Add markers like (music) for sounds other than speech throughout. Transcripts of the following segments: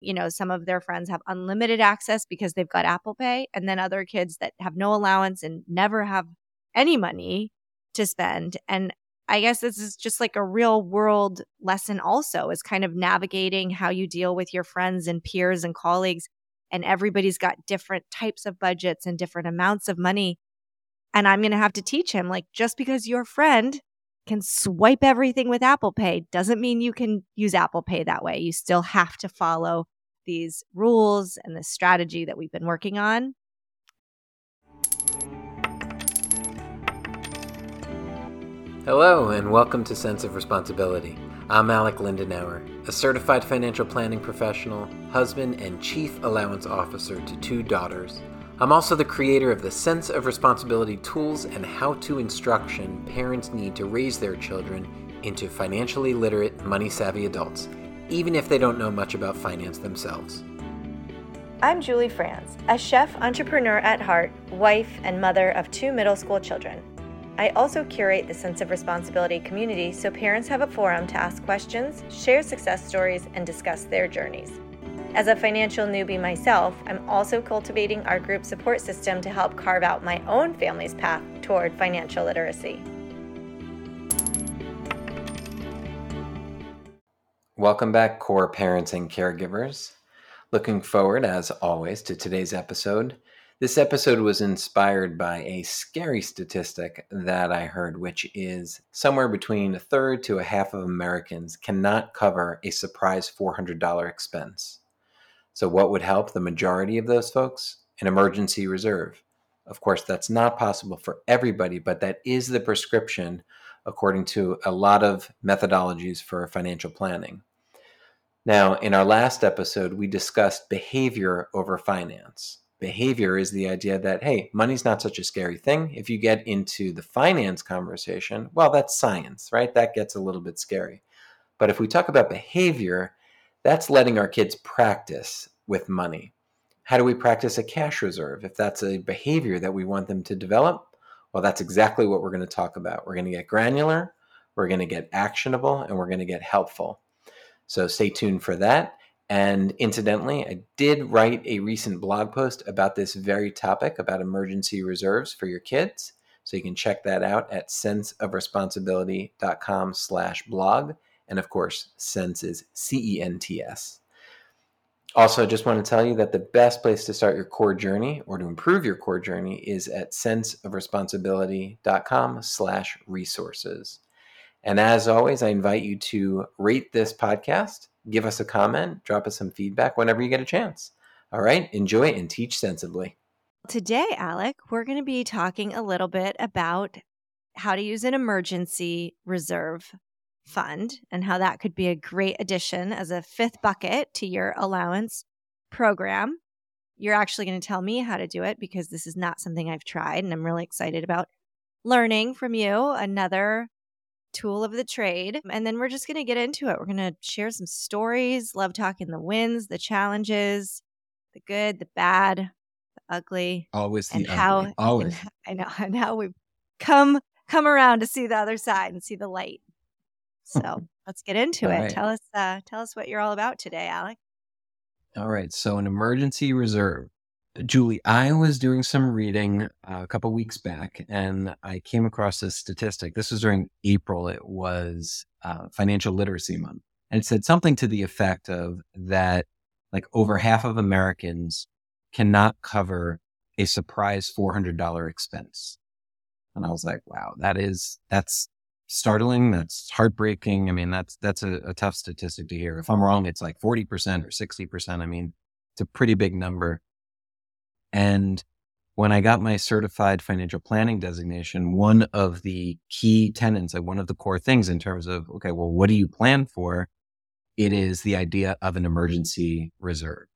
you know, some of their friends have unlimited access because they've got Apple Pay, and then other kids that have no allowance and never have any money to spend. And I guess this is just like a real world lesson, also, is kind of navigating how you deal with your friends and peers and colleagues. And everybody's got different types of budgets and different amounts of money. And I'm going to have to teach him like, just because your friend can swipe everything with Apple Pay doesn't mean you can use Apple Pay that way. You still have to follow these rules and the strategy that we've been working on. Hello, and welcome to Cents of Responsibility. I'm Alec Lindenauer, a certified financial planning professional, husband, and chief allowance officer to two daughters. I'm also the creator of the Cents of Responsibility tools and how to instruction parents need to raise their children into financially literate, money savvy adults, even if they don't know much about finance themselves. I'm Julie Frans, a chef entrepreneur at heart, wife, and mother of two middle school children. I also curate the Cents of Responsibility community so parents have a forum to ask questions, share success stories, and discuss their journeys. As a financial newbie myself, I'm also cultivating our group support system to help carve out my own family's path toward financial literacy. Welcome back, COR parents and caregivers. Looking forward, as always, to today's episode. This episode was inspired by a scary statistic that I heard, which is somewhere between a third to a half of Americans cannot cover a surprise $400 expense. So, what would help the majority of those folks? An emergency reserve. Of course, that's not possible for everybody, but that is the prescription according to a lot of methodologies for financial planning. Now, in our last episode, we discussed behavior over finance. Behavior is the idea that, hey, money's not such a scary thing. If you get into the finance conversation, well, that's science, right? That gets a little bit scary. But if we talk about behavior, that's letting our kids practice with money. How do we practice a cash reserve? If that's a behavior that we want them to develop, well, that's exactly what we're going to talk about. We're going to get granular, we're going to get actionable, and we're going to get helpful. So stay tuned for that. And incidentally, I did write a recent blog post about this very topic about emergency reserves for your kids. So you can check that out at centsofresponsibility.com slash blog. And of course, Cents is C E N T S. Also, I just want to tell you that the best place to start your COR journey or to improve your COR journey is at centsofresponsibility.com slash resources. And as always, I invite you to rate this podcast, give us a comment, drop us some feedback whenever you get a chance. All right, enjoy and teach sensibly. Today, Alec, we're going to be talking a little bit about how to use an emergency reserve fund and how that could be a great addition as a fifth bucket to your allowance program. You're actually going to tell me how to do it because this is not something I've tried and I'm really excited about learning from you another tool of the trade. And then we're just going to get into it. We're going to share some stories, love talking the wins, the challenges, the good, the bad, the ugly. Always the and ugly. how Always. and, I know (laughs) and how we've come come around to see the other side and see the light. So (laughs) let's get into All it. right. Tell us, uh, tell us what you're all about today, Alec. All right. So, an emergency reserve. Julie, I was doing some reading uh, a couple weeks back and I came across this statistic. This was during April. It was uh, Financial Literacy Month. And it said something to the effect of that, like over half of Americans cannot cover a surprise $400 expense. And I was like, wow, that is, that's startling. That's heartbreaking. I mean, that's that's a, a, tough statistic to hear. If I'm wrong, it's like 40% or 60%. I mean, it's a pretty big number. And when I got my certified financial planning designation, one of the key tenets, like one of the core things in terms of, okay, well, what do you plan for? It is the idea of an emergency reserve.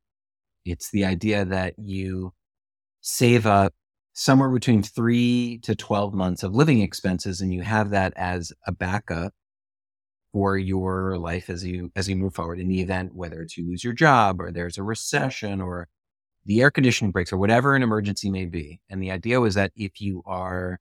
It's the idea that you save up somewhere between three to 12 months of living expenses. And you have that as a backup for your life as you, as you move forward in the event, whether it's you lose your job or there's a recession or the air conditioning breaks or whatever an emergency may be. And the idea was that if you are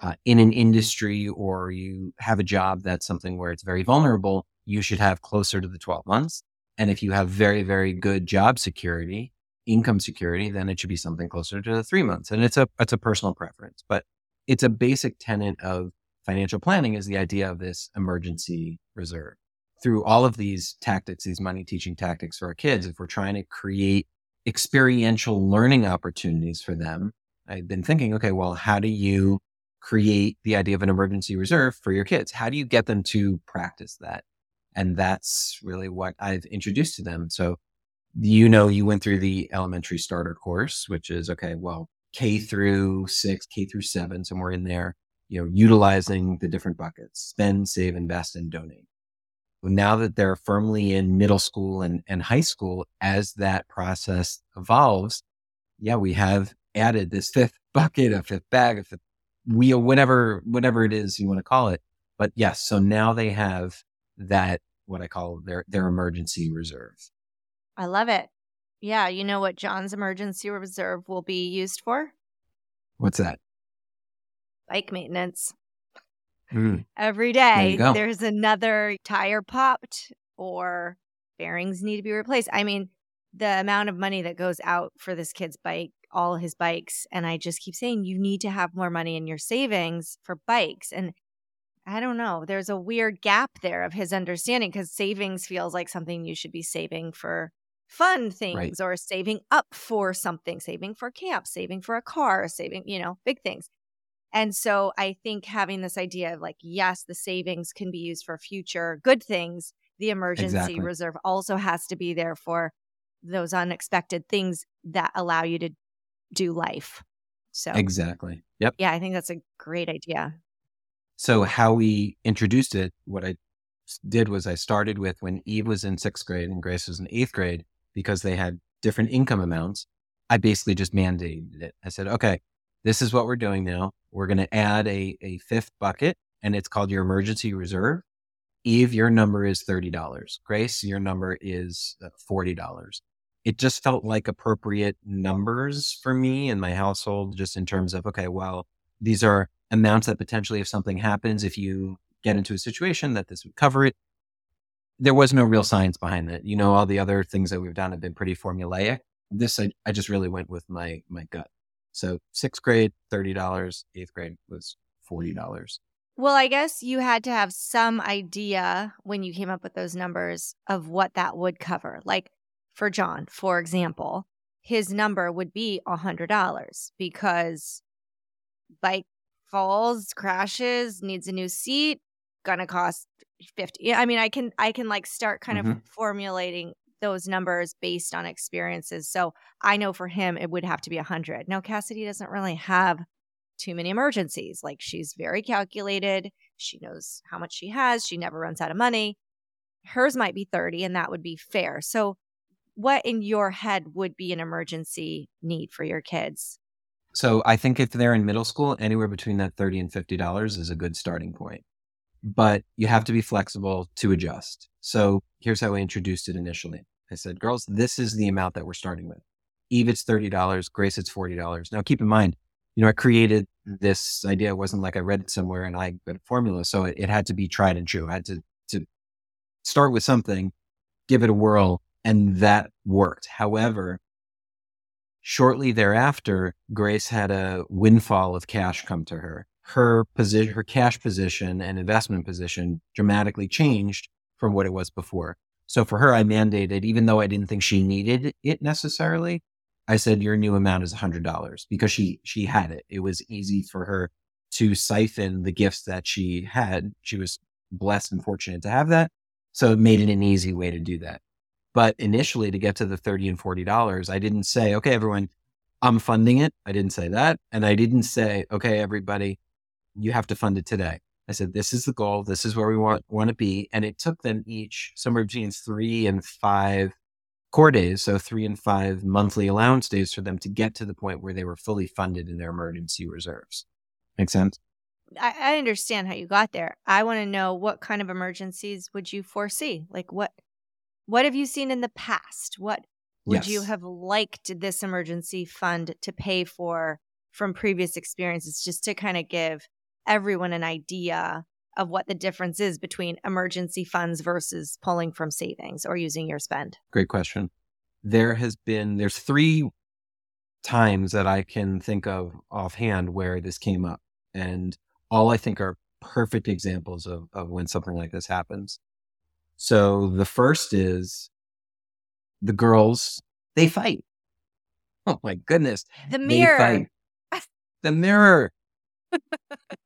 uh, in an industry or you have a job that's something where it's very vulnerable, you should have closer to the 12 months. And if you have very, very good job security, income security, then it should be something closer to the three months. And it's a it's a personal preference, but it's a basic tenet of financial planning is the idea of this emergency reserve. Through all of these tactics, these money teaching tactics for our kids, if we're trying to create experiential learning opportunities for them, I've been thinking, okay, well, how do you create the idea of an emergency reserve for your kids? How do you get them to practice that? And that's really what I've introduced to them. So, you know, you went through the elementary starter course, which is okay, well, K through six, K through seven, somewhere in there, you know, utilizing the different buckets, spend, save, invest, and donate. Now that they're firmly in middle school and, and high school, as that process evolves, yeah, we have added this fifth (laughs) bucket, a fifth bag, a fifth wheel, whatever, whatever it is you want to call it. But yes, so now they have that, what I call their, their emergency reserve. I love it. Yeah. You know what John's emergency reserve will be used for? What's that? Bike maintenance. Mm. Every day there there's another tire popped or bearings need to be replaced. I mean, the amount of money that goes out for this kid's bike, all his bikes, and I just keep saying you need to have more money in your savings for bikes. And I don't know, there's a weird gap there of his understanding because savings feels like something you should be saving for fun things right. or saving up for something, saving for camp, saving for a car, saving, you know, big things. And so I think having this idea of like, yes, the savings can be used for future good things. The emergency exactly. reserve also has to be there for those unexpected things that allow you to do life. So, exactly. Yep. Yeah, I think that's a great idea. So, how we introduced it, what I did was I started with when Eve was in sixth grade and Grace was in eighth grade because they had different income amounts. I basically just mandated it. I said, okay, this is what we're doing now. We're going to add a, a fifth bucket and it's called your emergency reserve. Eve, your number is $30. Grace, your number is uh, $40. It just felt like appropriate numbers for me and my household, just in terms of, okay, well, these are amounts that potentially, if something happens, if you get into a situation, that this would cover it. There was no real science behind it. You know, all the other things that we've done have been pretty formulaic. This, I, I just really went with my, my gut. So sixth grade, $30. Eighth grade was $40. Well, I guess you had to have some idea when you came up with those numbers of what that would cover. Like for John, for example, his number would be $100 because bike falls, crashes, needs a new seat, gonna cost 50. I mean, I can I can like start kind mm-hmm. of formulating those numbers based on experiences. So I know for him, it would have to be 100. Now, Cassidy doesn't really have too many emergencies. Like she's very calculated. She knows how much she has. She never runs out of money. Hers might be 30, and that would be fair. So, what in your head would be an emergency need for your kids? So, I think if they're in middle school, anywhere between that 30 and $50 is a good starting point. But you have to be flexible to adjust. So, here's how I introduced it initially. I said, girls, this is the amount that we're starting with. Eve, it's $30. Grace, it's $40. Now, keep in mind, you know, I created this idea. It wasn't like I read it somewhere and I got a formula. So it, it had to be tried and true. I had to, to start with something, give it a whirl, and that worked. However, shortly thereafter, Grace had a windfall of cash come to her. Her position, her cash position and investment position dramatically changed from what it was before. So for her, I mandated, even though I didn't think she needed it necessarily, I said your new amount is hundred dollars because she she had it. It was easy for her to siphon the gifts that she had. She was blessed and fortunate to have that. So it made it an easy way to do that. But initially to get to the 30 and $40, I didn't say, okay, everyone, I'm funding it. I didn't say that. And I didn't say, okay, everybody, you have to fund it today. I said, this is the goal. This is where we want, want to be. And it took them each somewhere between three and five COR days, so three and five monthly allowance days for them to get to the point where they were fully funded in their emergency reserves. Make sense? I, I understand how you got there. I want to know what kind of emergencies would you foresee? Like what what have you seen in the past? What would yes. you have liked this emergency fund to pay for from previous experiences just to kind of give everyone an idea of what the difference is between emergency funds versus pulling from savings or using your spend? Great question. There has been, there's three times that I can think of offhand where this came up. And all I think are perfect examples of, of when something like this happens. So the first is the girls, they fight. Oh my goodness. The mirror. The mirror. (laughs)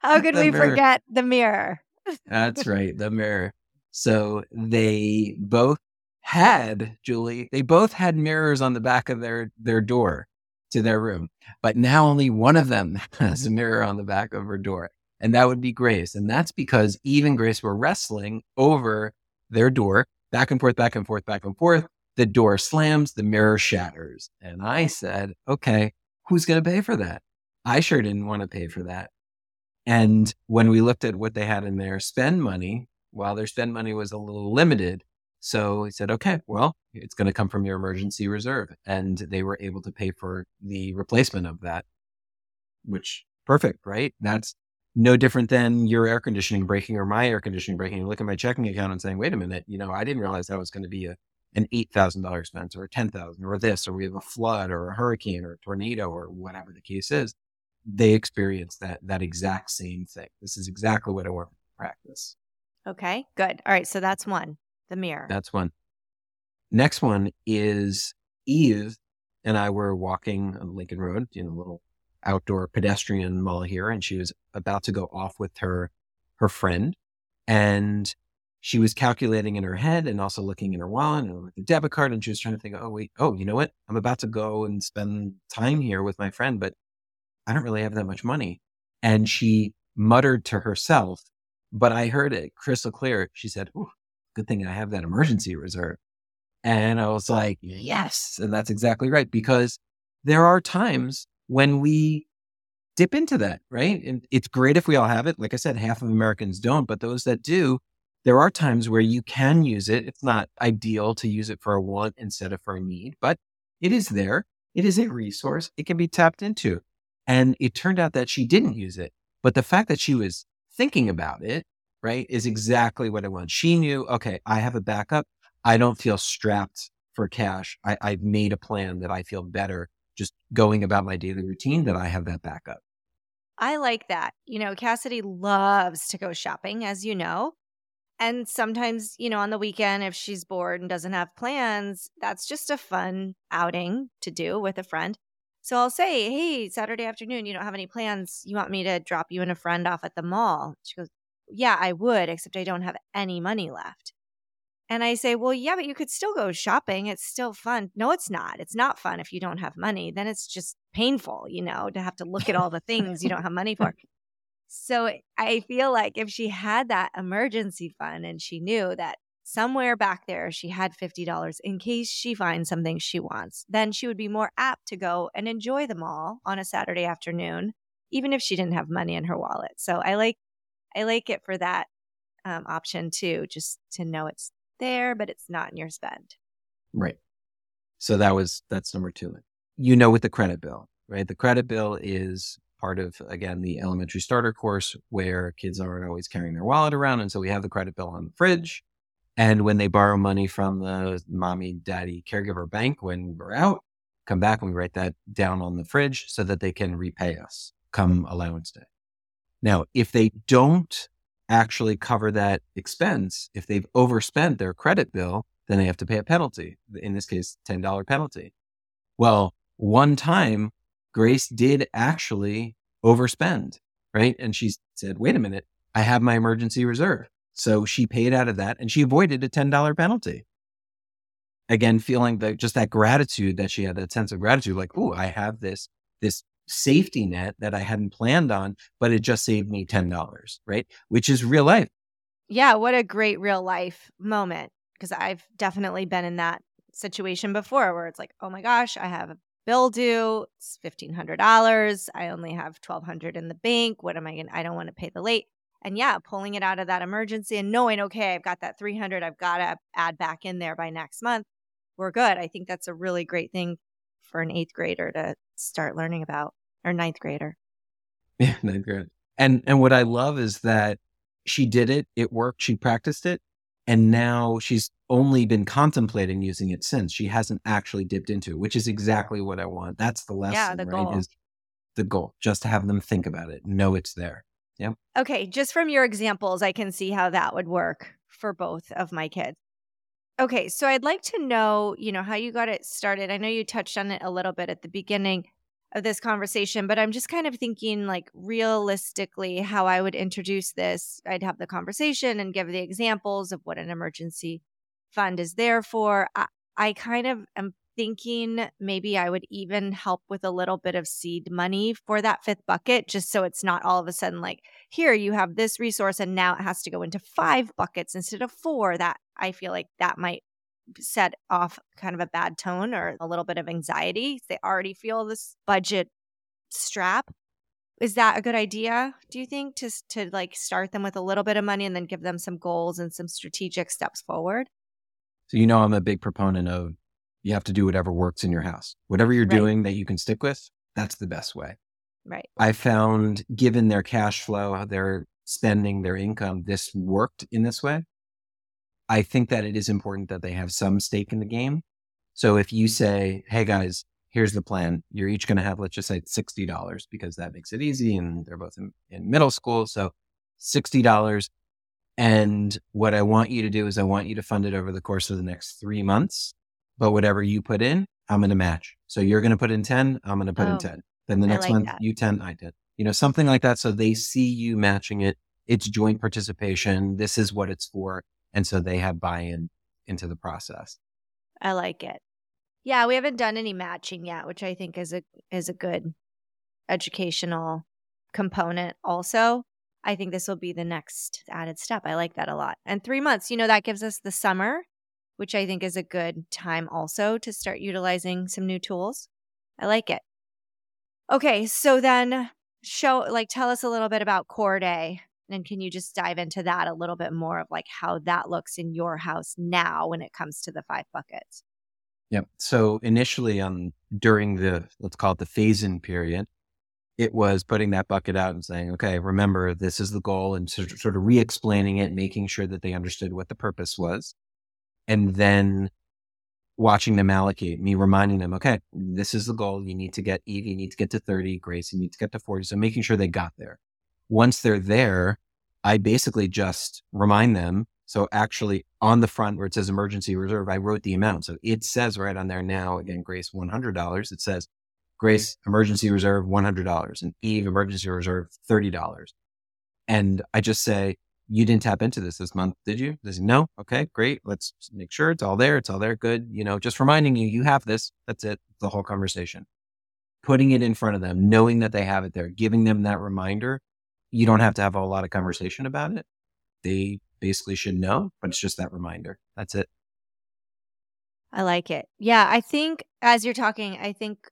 How could we mirror. forget the mirror? That's (laughs) right, the mirror. So they both had, Julie, they both had mirrors on the back of their their door to their room. But now only one of them (laughs) has a mirror on the back of her door. And that would be Grace. And that's because Eve and Grace were wrestling over their door, back and forth, back and forth, back and forth. The door slams, the mirror shatters. And I said, okay, who's going to pay for that? I sure didn't want to pay for that. And when we looked at what they had in their spend money, well, their spend money was a little limited. So he said, okay, well, it's going to come from your emergency reserve. And they were able to pay for the replacement of that, which perfect, right? That's no different than your air conditioning breaking or my air conditioning breaking. You look at my checking account and saying, wait a minute, you know, I didn't realize that was going to be a, an $8,000 expense or a 10,000 or this, or we have a flood or a hurricane or a tornado or whatever the case is. They experience that, that exact same thing. This is exactly what I want to practice. Okay, good. All right, so that's one, the mirror. That's one. Next one is Eve and I were walking on Lincoln Road, in a little outdoor pedestrian mall here, and she was about to go off with her her friend, and she was calculating in her head and also looking in her wallet and with the debit card, and she was trying to think, oh wait, oh you know what, I'm about to go and spend time here with my friend, but I don't really have that much money, and she muttered to herself, but I heard it crystal clear. She said, good thing I have that emergency reserve. And I was like, yes. And that's exactly right. Because there are times when we dip into that, right? And it's great if we all have it. Like I said, half of Americans don't, but those that do, there are times where you can use it. It's not ideal to use it for a want instead of for a need, but it is there. It is a resource. It can be tapped into. And it turned out that she didn't use it. But the fact that she was thinking about it, right, is exactly what I want. She knew, okay, I have a backup. I don't feel strapped for cash. I, I've made a plan that I feel better just going about my daily routine that I have that backup. I like that. You know, Cassidy loves to go shopping, as you know. And sometimes, you know, on the weekend, if she's bored and doesn't have plans, that's just a fun outing to do with a friend. So I'll say, Hey, Saturday afternoon, you don't have any plans. You want me to drop you and a friend off at the mall? She goes, Yeah, I would, except I don't have any money left. And I say, Well, yeah, but you could still go shopping. It's still fun. No, it's not. It's not fun if you don't have money. Then it's just painful, you know, to have to look at all the things you don't have money for. So I feel like if she had that emergency fund and she knew that somewhere back there she had $50 in case she finds something she wants, then she would be more apt to go and enjoy the mall on a Saturday afternoon, even if she didn't have money in her wallet. So I like I like it for that um, option too, just to know it's there, but it's not in your spend. Right. So that was, that's number two. You know, with the credit bill, right? The credit bill is part of, again, the elementary starter course where kids aren't always carrying their wallet around. And so we have the credit bill on the fridge. And when they borrow money from the mommy, daddy, caregiver bank, when we're out, come back and we write that down on the fridge so that they can repay us come allowance day. Now, if they don't actually cover that expense, if they've overspent their credit bill, then they have to pay a penalty. In this case, $10 penalty. Well, one time Grace did actually overspend, right? And she said, wait a minute, I have my emergency reserve. So she paid out of that and she avoided a $10 penalty. Again, feeling that just that gratitude that she had that sense of gratitude, like, oh, I have this, this safety net that I hadn't planned on, but it just saved me $10, right? Which is real life. Yeah, what a great real life moment. Because I've definitely been in that situation before where it's like, oh my gosh, I have a bill due. It's fifteen hundred dollars. I only have twelve hundred in the bank. What am I gonna I don't want to pay the late. And yeah, pulling it out of that emergency and knowing, okay, I've got that three hundred, I've got to add back in there by next month. We're good. I think that's a really great thing for an eighth grader to start learning about or ninth grader. Yeah, ninth grade. And and what I love is that she did it, it worked, she practiced it, and now she's only been contemplating using it since. She hasn't actually dipped into it, which is exactly what I want. That's the lesson, Yeah, the right? goal. Is the goal. Just to have them think about it, know it's there. Okay, just from your examples, I can see how that would work for both of my kids. Okay, so I'd like to know, you know, how you got it started. I know you touched on it a little bit at the beginning of this conversation, but I'm just kind of thinking like realistically how I would introduce this. I'd have the conversation and give the examples of what an emergency fund is there for. I, I kind of am thinking maybe I would even help with a little bit of seed money for that fifth bucket, just so it's not all of a sudden like, here you have this resource and now it has to go into five buckets instead of four. That I feel like that might set off kind of a bad tone or a little bit of anxiety. They already feel this budget strap. Is that a good idea, do you think, to, to like start them with a little bit of money and then give them some goals and some strategic steps forward? So you know I'm a big proponent of you have to do whatever works in your house. Whatever you're Right. doing that you can stick with, that's the best way. Right. I found given their cash flow, how they're spending their income, this worked in this way. I think that it is important that they have some stake in the game. So if you say, Hey guys, here's the plan. You're each going to have, let's just say $60 because that makes it easy. And they're both in, in middle school. So $60. And what I want you to do is I want you to fund it over the course of the next three months. But whatever you put in, I'm going to match. So you're going to put in 10, I'm going to put Oh, in 10. Then the next like month, that. you 10, I 10. You know, something like that. So they see you matching it. It's joint participation. This is what it's for. And so they have buy in into the process. I like it. Yeah, we haven't done any matching yet, which I think is a is a good educational component also. I think this will be the next added step. I like that a lot. And 3 months, you know, that gives us the summer, which I think is a good time also to start utilizing some new tools. I like it. Okay, so then show like tell us a little bit about COR day and can you just dive into that a little bit more of like how that looks in your house now when it comes to the five buckets Yep. So initially um during the let's call it the phase in period, it was putting that bucket out and saying, okay, remember this is the goal and sort of, sort of re-explaining it, making sure that they understood what the purpose was. And then watching them allocate, me reminding them, okay, this is the goal. You need to get Eve, you need to get to 30, Grace, you need to get to 40. So making sure they got there. Once they're there, I basically just remind them. So actually on the front where it says emergency reserve, I wrote the amount. So it says right on there now, again, Grace, $100. It says Grace, emergency reserve, $100 and Eve, emergency reserve, $30. And I just say, you didn't tap into this this month, did you? No. Okay, great. Let's make sure it's all there. It's all there. Good. You know, just reminding you, you have this. That's it. The whole conversation. Putting it in front of them, knowing that they have it there, giving them that reminder. You don't have to have a lot of conversation about it. They basically should know, but it's just that reminder. That's it. i like it yeah i think as you're talking i think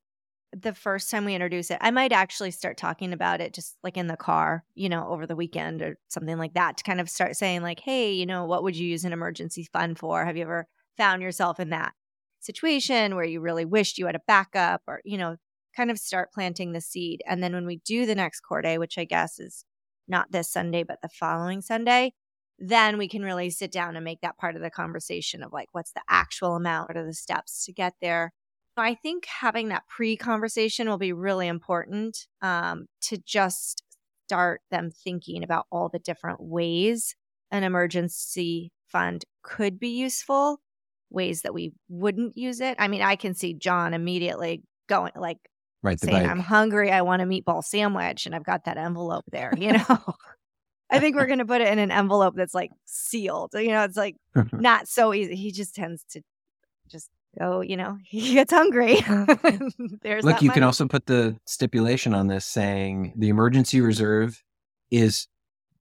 the first time we introduce it i might actually start talking about it just like in the car you know over the weekend or something like that to kind of start saying like hey you know what would you use an emergency fund for? Have you ever found yourself in that situation where you really wished you had a backup or you know kind of start planting the seed? And then when we do the next COR day which i guess is not this sunday but the following sunday then we can really sit down and make that part of the conversation of like what's the actual amount? What are the steps to get there i think having that pre-conversation will be really important um, to just start them thinking about all the different ways an emergency fund could be useful ways that we wouldn't use it i mean i can see john immediately going like Right. Saying bike. i'm hungry i want a meatball sandwich and i've got that envelope there you know (laughs) I think we're going to put it in an envelope that's like sealed. You know, it's like (laughs) not so easy. He just tends to just go, you know, (laughs) he gets hungry. (laughs) (laughs) There's Look, you can also put the stipulation on this saying the emergency reserve is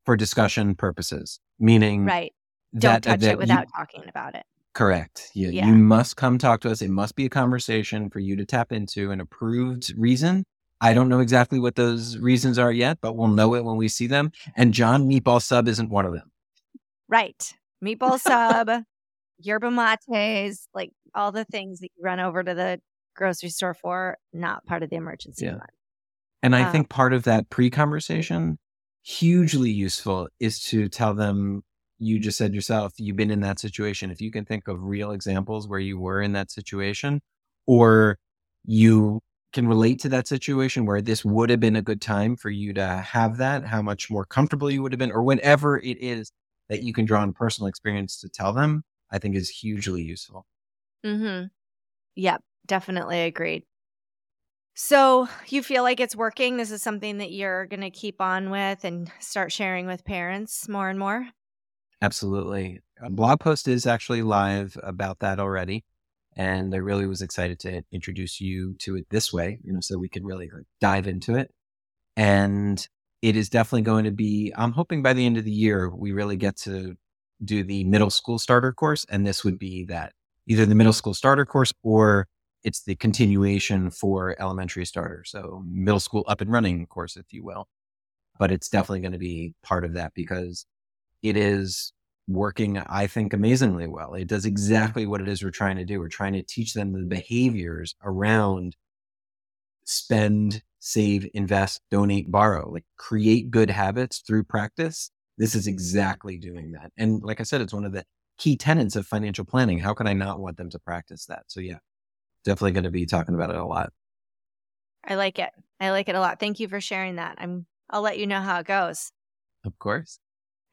for discussion purposes, meaning right. that, Don't touch that it you- without talking about it. Correct. You, Yeah. you must come talk to us. It must be a conversation for you to tap into an approved reason. I don't know exactly what those reasons are yet, but we'll know it when we see them. And John Meatball Sub isn't one of them. Right. Meatball sub, yerba mates, like all the things that you run over to the grocery store for, not part of the emergency Yeah. fund. And I Um, think part of that pre conversation, hugely useful is to tell them you just said yourself you've been in that situation if you can think of real examples where you were in that situation or you can relate to that situation where this would have been a good time for you to have that how much more comfortable you would have been or whenever it is that you can draw on personal experience to tell them i think is hugely useful mm-hmm yep definitely agreed so you feel like it's working this is something that you're going to keep on with and start sharing with parents more and more Absolutely. A blog post is actually live about that already. And I really was excited to introduce you to it this way, you know, so we could really dive into it. And it is definitely going to be, I'm hoping by the end of the year, we really get to do the middle school starter course. And this would be that either the middle school starter course or it's the continuation for elementary starter. So middle school up and running course, if you will. But it's definitely going to be part of that because it is working, I think, amazingly well. It does exactly what it is we're trying to do. We're trying to teach them the behaviors around spend, save, invest, donate, borrow, like create good habits through practice. This is mm-hmm. exactly doing that. And like I said, it's one of the key tenets of financial planning. How can I not want them to practice that? So, yeah, definitely going to be talking about it a lot. I like it. I like it a lot. Thank you for sharing that. I'm I'll let you know how it goes. Of course.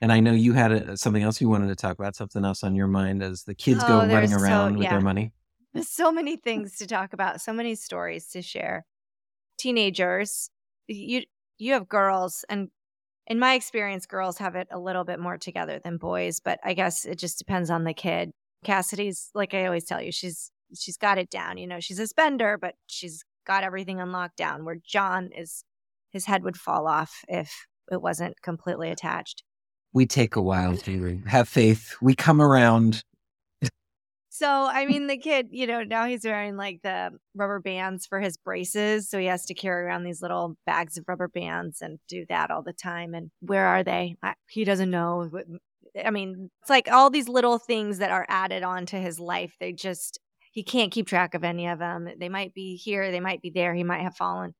And I know you had a, something else you wanted to talk about, something else on your mind as the kids oh, go running around so, with yeah. their money. There's so many things to talk about, so many stories to share. Teenagers, you you have girls, and in my experience, girls have it a little bit more together than boys, but I guess it just depends on the kid. Cassidy's like I always tell you, she's she's got it down. You know, she's a spender, but she's got everything on lockdown. Where John is, his head would fall off if it wasn't completely attached we take a while to have faith. We come around. So, I mean, the kid, you know, now he's wearing like the rubber bands for his braces. So he has to carry around these little bags of rubber bands and do that all the time. And where are they? I, he doesn't know. Mm, I mean, it's like all these little things that are added on to his life. They just, he can't keep track of any of them. They might be here, they might be there. He might have fallen.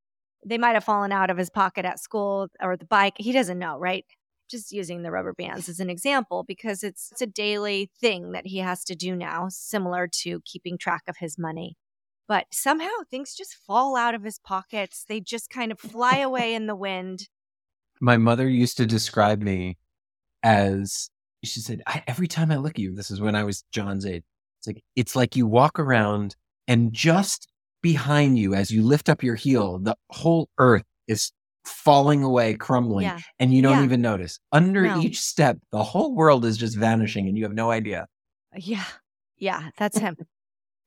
They might have fallen out of his pocket at school or the bike. He doesn't know, right? Just using the rubber bands as an example because it's, it's a daily thing that he has to do now, similar to keeping track of his money. But somehow things just fall out of his pockets. They just kind of fly away in the wind. My mother used to describe me as she said, every time I look at you, this is when I was John's age. It's like it's like you walk around and just behind you as you lift up your heel, the whole earth is falling away, crumbling, yeah. and you don't yeah. even notice. Under no. each step, the whole world is just vanishing and you have no idea. Yeah. Yeah, that's him.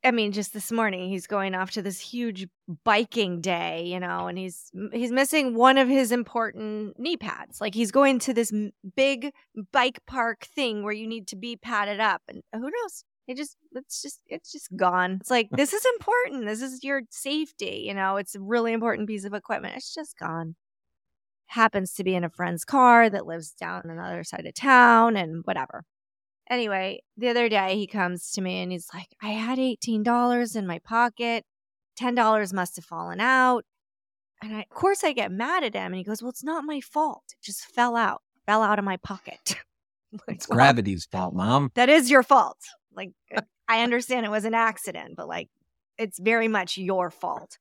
I mean, just this morning he's going off to this huge biking day, you know, and he's he's missing one of his important knee pads. Like he's going to this big bike park thing where you need to be padded up, and who knows? It just it's just it's just gone. It's like (laughs) this is important. This is your safety, you know. It's a really important piece of equipment. It's just gone happens to be in a friend's car that lives down on another side of town and whatever. Anyway, the other day he comes to me and he's like, I had $18 in my pocket. $10 must have fallen out. And I, of course, I get mad at him. And he goes, Well, it's not my fault. It just fell out, fell out of my pocket. (laughs) like, it's well, gravity's fault, mom. That is your fault. Like, I understand it was an accident, but like, it's very much your fault.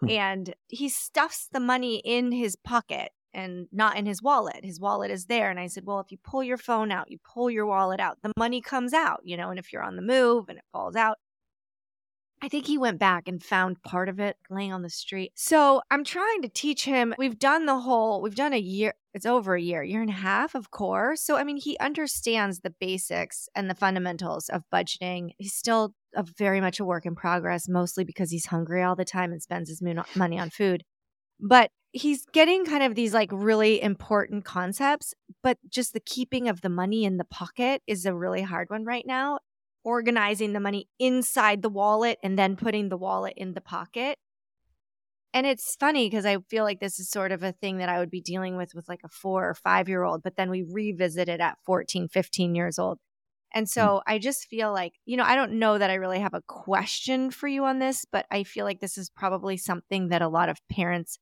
Hmm. and he stuffs the money in his pocket and not in his wallet. His wallet is there. And I said, Well, if you pull your phone out, you pull your wallet out, the money comes out, you know, and if you're on the move and it falls out. I think he went back and found part of it laying on the street. So I'm trying to teach him. We've done the whole, we've done a year, it's over a year, year and a half of COR. So, I mean, he understands the basics and the fundamentals of budgeting. He's still a very much a work in progress, mostly because he's hungry all the time and spends his money on food. But he's getting kind of these like really important concepts, but just the keeping of the money in the pocket is a really hard one right now. Organizing the money inside the wallet and then putting the wallet in the pocket. And it's funny because I feel like this is sort of a thing that I would be dealing with with like a four or five year old, but then we revisit it at 14, 15 years old. And hmm. so. I just feel like, you know, I don't know that I really have a question for you on this, but I feel like this is probably something that a lot of parents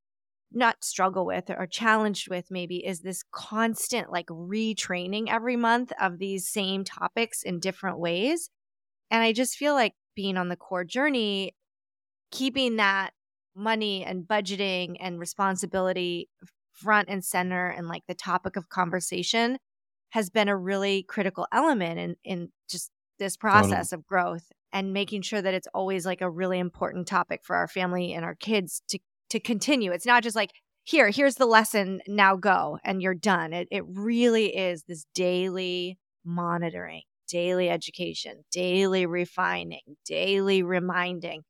not struggle with or challenged with maybe is this constant like retraining every month of these same topics in different ways. And I just feel like being on the COR journey, keeping that money and budgeting and responsibility front and center and like the topic of conversation has been a really critical element in in just this process totally. of growth and making sure that it's always like a really important topic for our family and our kids to to continue. It's not just like here, here's the lesson, now go and you're done. It it really is this daily monitoring, daily education, daily refining, daily reminding.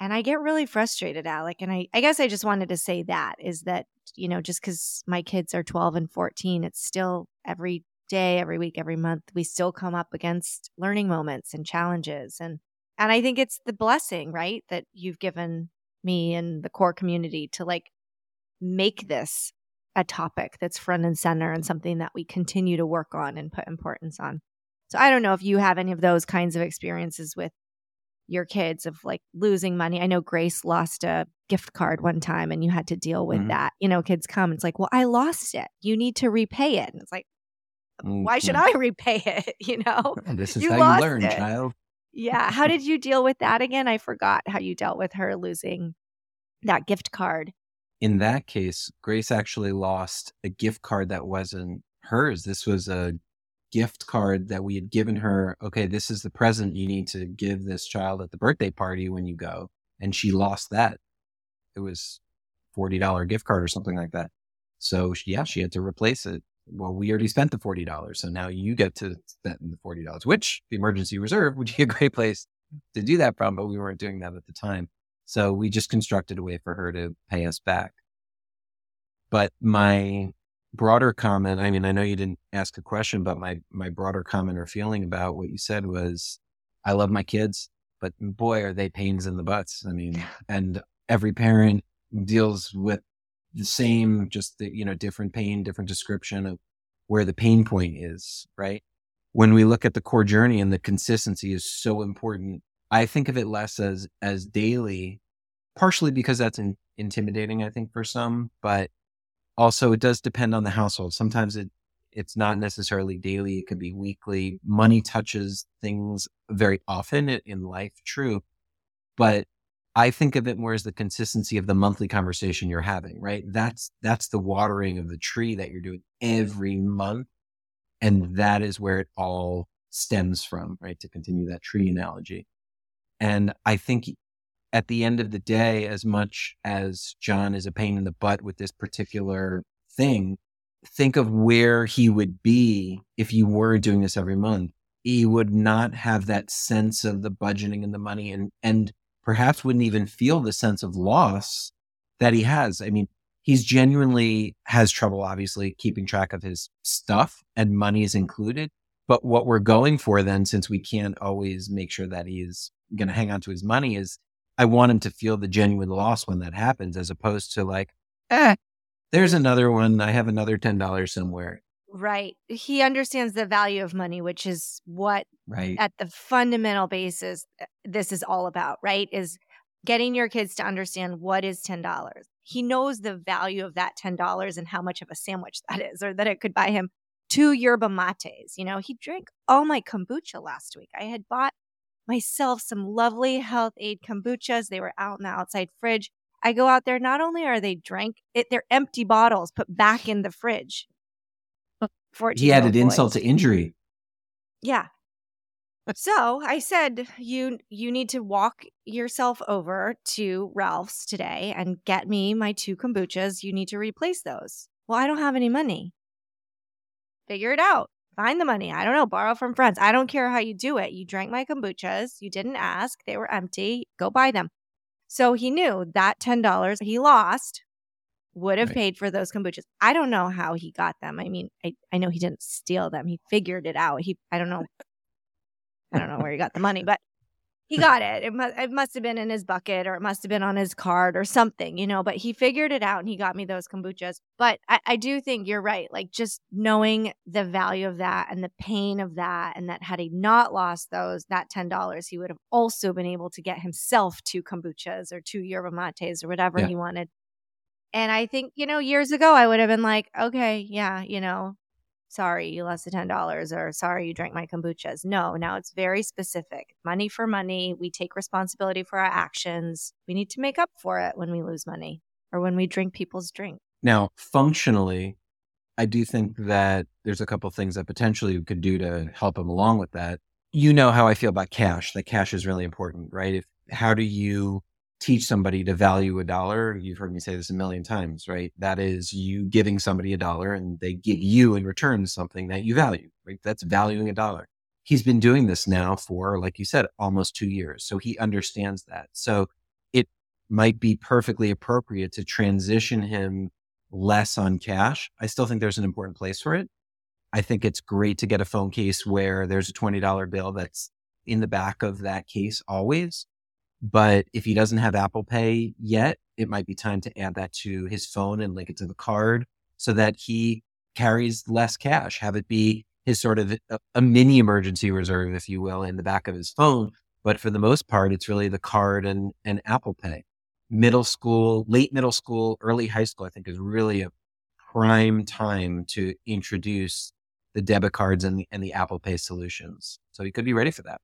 And I get really frustrated, Alec. And I, I guess I just wanted to say that is that, you know, just because my kids are 12 and 14, it's still every day, every week, every month, we still come up against learning moments and challenges. And and I think it's the blessing, right, that you've given me and the COR community to like make this a topic that's front and center and something that we continue to work on and put importance on. So I don't know if you have any of those kinds of experiences with your kids of like losing money. I know Grace lost a gift card one time and you had to deal with mm-hmm. that. You know, kids come, it's like, well, I lost it. You need to repay it. And it's like, why should mm-hmm. I (laughs) repay it? (laughs) You know, (laughs) this is you how you learn, it. child. Yeah. How did you deal with that again? I forgot how you dealt with her losing that gift card. In that case, Grace actually lost a gift card that wasn't hers. This was a gift card that we had given her. Okay, this is the present you need to give this child at the birthday party when you go. And she lost that. It was $40 gift card or something like that. So yeah, she had to replace it well, we already spent the forty dollars, so now you get to spend the forty dollars. Which the emergency reserve would be a great place to do that from, but we weren't doing that at the time. So we just constructed a way for her to pay us back. But my broader comment, I mean, I know you didn't ask a question, but my my broader comment or feeling about what you said was, I love my kids, but boy, are they pains in the butts. I mean, and every parent deals with the same, just the, you know, different pain, different description of where the pain point is, right? When we look at the COR journey and the consistency is so important, I think of it less as, as daily, partially because that's in, intimidating, I think, for some, but also it does depend on the household. Sometimes it, it's not necessarily daily. It could be weekly. Money touches things very often in life, true. But I think of it more as the consistency of the monthly conversation you're having, right? That's that's the watering of the tree that you're doing every month. And that is where it all stems from, right? To continue that tree analogy. And I think at the end of the day, as much as John is a pain in the butt with this particular thing, think of where he would be if you were doing this every month. He would not have that sense of the budgeting and the money and and perhaps wouldn't even feel the sense of loss that he has. I mean, he's genuinely has trouble, obviously, keeping track of his stuff and money is included. But what we're going for then, since we can't always make sure that he's going to hang on to his money, is I want him to feel the genuine loss when that happens, as opposed to like, eh, there's another one. I have another $10 somewhere. Right. He understands the value of money, which is what right. at the fundamental basis uh, this is all about, right? Is getting your kids to understand what is $10. He knows the value of that $10 and how much of a sandwich that is, or that it could buy him two yerba mates. You know, he drank all my kombucha last week. I had bought myself some lovely Health-Ade kombuchas. They were out in the outside fridge. I go out there, not only are they drank, it, they're empty bottles put back in the fridge. he added insult to injury. Yeah. so I said, you you need to walk yourself over to Ralph's today and get me my two kombuchas. You need to replace those. Well, I don't have any money. Figure it out. Find the money. I don't know. Borrow from friends. I don't care how you do it. You drank my kombuchas. You didn't ask. They were empty. Go buy them. So he knew that $10 he lost would have right. paid for those kombuchas. I don't know how he got them. I mean, I, I know he didn't steal them. He figured it out. He I don't know. I don't know where he got the money, but he got it. It must it must have been in his bucket or it must have been on his card or something, you know, but he figured it out and he got me those kombuchas. But I, I do think you're right. Like just knowing the value of that and the pain of that and that had he not lost those, that ten dollars, he would have also been able to get himself two kombuchas or two yerba mates or whatever yeah. he wanted And I think, you know, years ago, I would have been like, okay, yeah, you know, sorry, you lost the $10 or sorry, you drank my kombuchas. No, now it's very specific money for money. We take responsibility for our actions. We need to make up for it when we lose money or when we drink people's drink. Now, functionally, I do think that there's a couple things that potentially we could do to help him along with that. You know how I feel about cash. That cash is really important, right? If how do you teach somebody to value a dollar? You've heard me say this a million times, right? That is you giving somebody a dollar and they give you in return something that you value, right? That's valuing a dollar. He's been doing this now for, like you said, almost two years. So he understands that. So it might be perfectly appropriate to transition him less on cash. I still think there's an important place for it. I think it's great to get a phone case where there's a $20 bill that's in the back of that case always. But if he doesn't have Apple Pay yet, it might be time to add that to his phone and link it to the card so that he carries less cash, have it be his sort of a, a mini emergency reserve, if you will, in the back of his phone. But for the most part, it's really the card and, and Apple Pay middle school, late middle school, early high school, I think is really a prime time to introduce the debit cards and the, and the Apple Pay solutions. So he could be ready for that.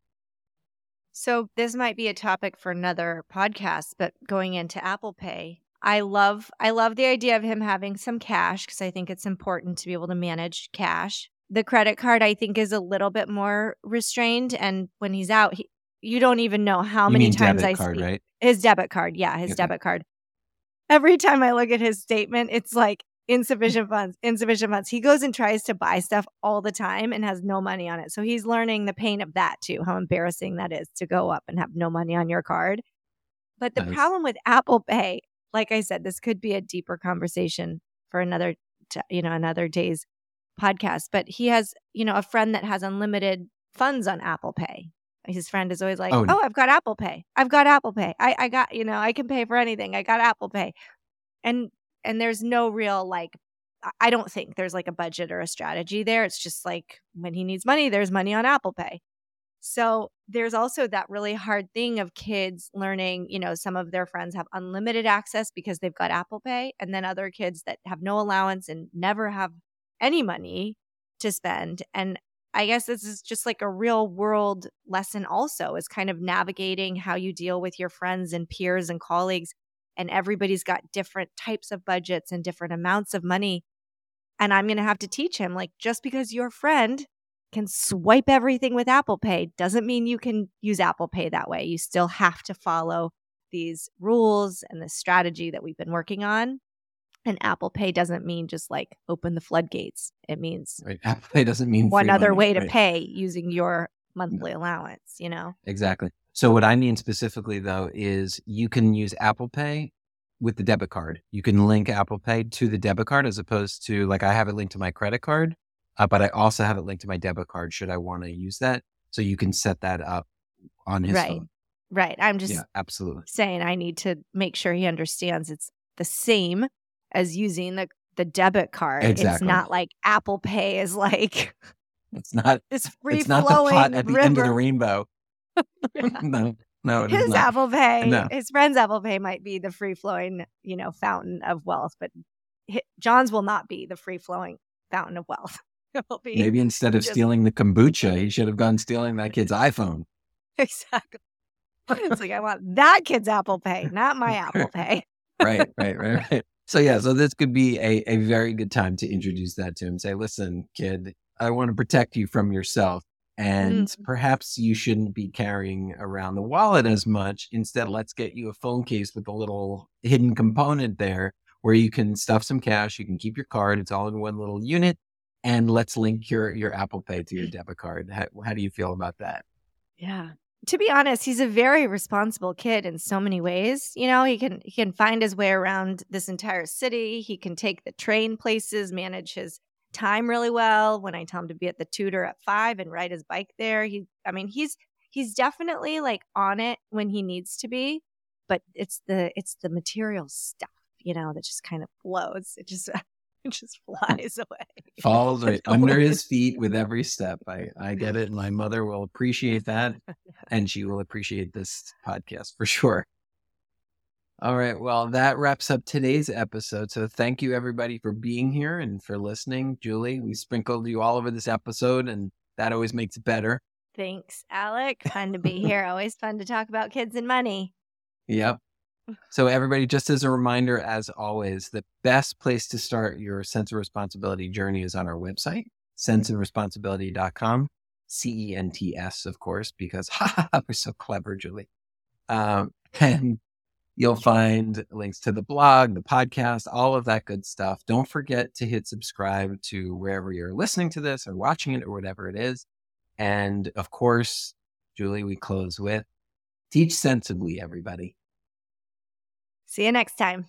So this might be a topic for another podcast, but going into Apple Pay, I love I love the idea of him having some cash because I think it's important to be able to manage cash. The credit card I think is a little bit more restrained and when he's out he, you don't even know how You many times I card, right? his debit card. Yeah, his Okay. debit card. Every time I look at his statement, it's like insufficient funds, insufficient funds. He goes and tries to buy stuff all the time and has no money on it. So he's learning the pain of that too, how embarrassing that is to go up and have no money on your card. But the Nice. problem with Apple Pay, like I said, this could be a deeper conversation for another, t- you know, another day's podcast. But he has, you know, a friend that has unlimited funds on Apple Pay. His friend is always like, Oh, "Oh, I've got Apple Pay. I've got Apple Pay. I, I got, you know, I can pay for anything. I got Apple Pay." And and there's no real like, I- don't think there's like a budget or a strategy there. It's just like when he needs money, there's money on Apple Pay. So there's also that really hard thing of kids learning, you know, some of their friends have unlimited access because they've got Apple Pay, and then other kids that have no allowance and never have any money to spend. And I guess this is just like a real world lesson, also, is kind of navigating how you deal with your friends and peers and colleagues. And everybody's got different types of budgets and different amounts of money. And I'm going to have to teach him like, just because your friend can swipe everything with Apple Pay doesn't mean you can use Apple Pay that way. You still have to follow these rules and the strategy that we've been working on. And Apple Pay doesn't mean just like open the floodgates. It means Right. Apple Pay doesn't mean one other money, way to right? pay using your monthly allowance, you know? Exactly. So what I mean specifically though is you can use Apple Pay with the debit card. You can link Apple Pay to the debit card as opposed to like I have it linked to my credit card, uh, but I also have it linked to my debit card should I want to use that. So you can set that up on his Right. phone. Right. I'm just Yeah, absolutely. saying I need to make sure he understands it's the same as using the the debit card. It's not like Apple Pay is like It's not (laughs) this free it's not the flowing pot at the end of the rainbow. (laughs) (laughs) no, no, it is His. Apple Pay, No. his friend's Apple Pay might be the free flowing, you know, fountain of wealth, but hi- John's will not be the free flowing fountain of wealth. (laughs) It will be Maybe instead of just- stealing the kombucha, he should have gone stealing that kid's iPhone. exactly. It's like I want that kid's Apple Pay, not my Apple Pay. right, right, right, right. So yeah, so this could be a, a very good time to introduce that to him. Say, listen, kid, I want to protect you from yourself. And Mhm. perhaps you shouldn't be carrying around the wallet as much. Instead, let's get you a phone case with a little hidden component there where you can stuff some cash, you can keep your card, it's all in one little unit, and let's link your your Apple Pay to your (laughs) debit card. How, how do you feel about that? Yeah. To be honest, he's a very responsible kid in so many ways. You know, he can he can find his way around this entire city. He can take the train places, manage his time really well. When I tell him to be at the tutor at 5 and ride his bike there, he I mean, he's he's definitely like on it when he needs to be, but it's the it's the material stuff, you know, that just kind of flows. It just (laughs) it just flies away. (laughs) falls right under his feet with (laughs) every step. I, I get it. My mother will appreciate that, and she will appreciate this podcast for sure. All right. Well, that wraps up today's episode. So thank you everybody for being here and for listening. Julie, we sprinkled you all over this episode and that always makes it better. Thanks, Alec. Fun to be (laughs) here. Always fun to talk about kids and money. Yep. (laughs) So, everybody, just as a reminder, as always, the best place to start your Cents of Responsibility journey is on our website, centsofresponsibility.com, C E N T S, of course, because ha, (laughs) ha, we're so clever, Julie. Um, and you'll find links to the blog, the podcast, all of that good stuff. Don't forget to hit subscribe to wherever you're listening to this or watching it or whatever it is. And of course, Julie, we close with teach sensibly, everybody. See you next time.